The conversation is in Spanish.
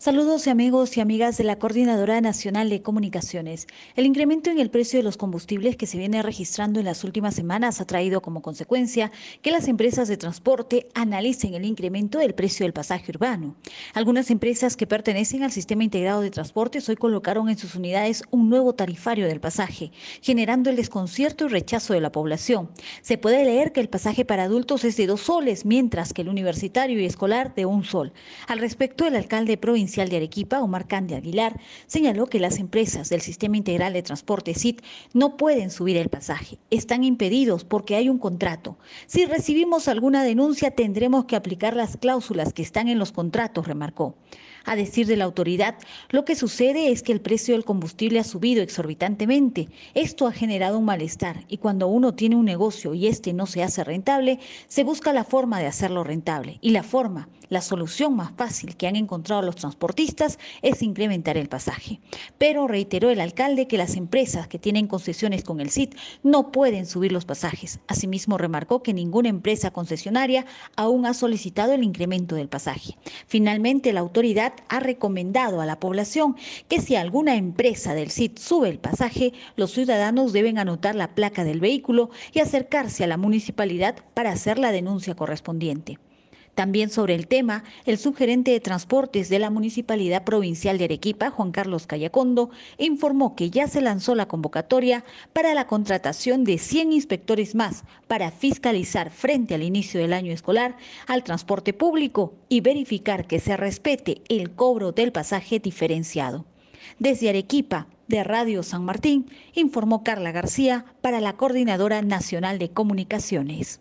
Saludos amigos y amigas de la Coordinadora Nacional de Comunicaciones. El incremento en el precio de los combustibles que se viene registrando en las últimas semanas ha traído como consecuencia que las empresas de transporte analicen el incremento del precio del pasaje urbano. Algunas empresas que pertenecen al sistema integrado de transportes hoy colocaron en sus unidades un nuevo tarifario del pasaje, generando el desconcierto y rechazo de la población. Se puede leer que el pasaje para adultos es de dos soles, mientras que el universitario y escolar de un sol. Al respecto, el alcalde provincial de Arequipa, Omar Cande Aguilar, señaló que las empresas del Sistema Integral de Transporte SIT no pueden subir el pasaje. Están impedidos porque hay un contrato. Si recibimos alguna denuncia, tendremos que aplicar las cláusulas que están en los contratos, remarcó. A decir de la autoridad, lo que sucede es que el precio del combustible ha subido exorbitantemente. Esto ha generado un malestar y cuando uno tiene un negocio y este no se hace rentable, se busca la forma de hacerlo rentable. Y la forma, la solución más fácil que han encontrado los transportistas es incrementar el pasaje. Pero reiteró el alcalde que las empresas que tienen concesiones con el CIT no pueden subir los pasajes. Asimismo, remarcó que ninguna empresa concesionaria aún ha solicitado el incremento del pasaje. Finalmente, la autoridad ha recomendado a la población que si alguna empresa del CIT sube el pasaje, los ciudadanos deben anotar la placa del vehículo y acercarse a la municipalidad para hacer la denuncia correspondiente. También sobre el tema, el subgerente de transportes de la Municipalidad Provincial de Arequipa, Juan Carlos Callacondo, informó que ya se lanzó la convocatoria para la contratación de 100 inspectores más para fiscalizar frente al inicio del año escolar al transporte público y verificar que se respete el cobro del pasaje diferenciado. Desde Arequipa, de Radio San Martín, informó Carla García para la Coordinadora Nacional de Comunicaciones.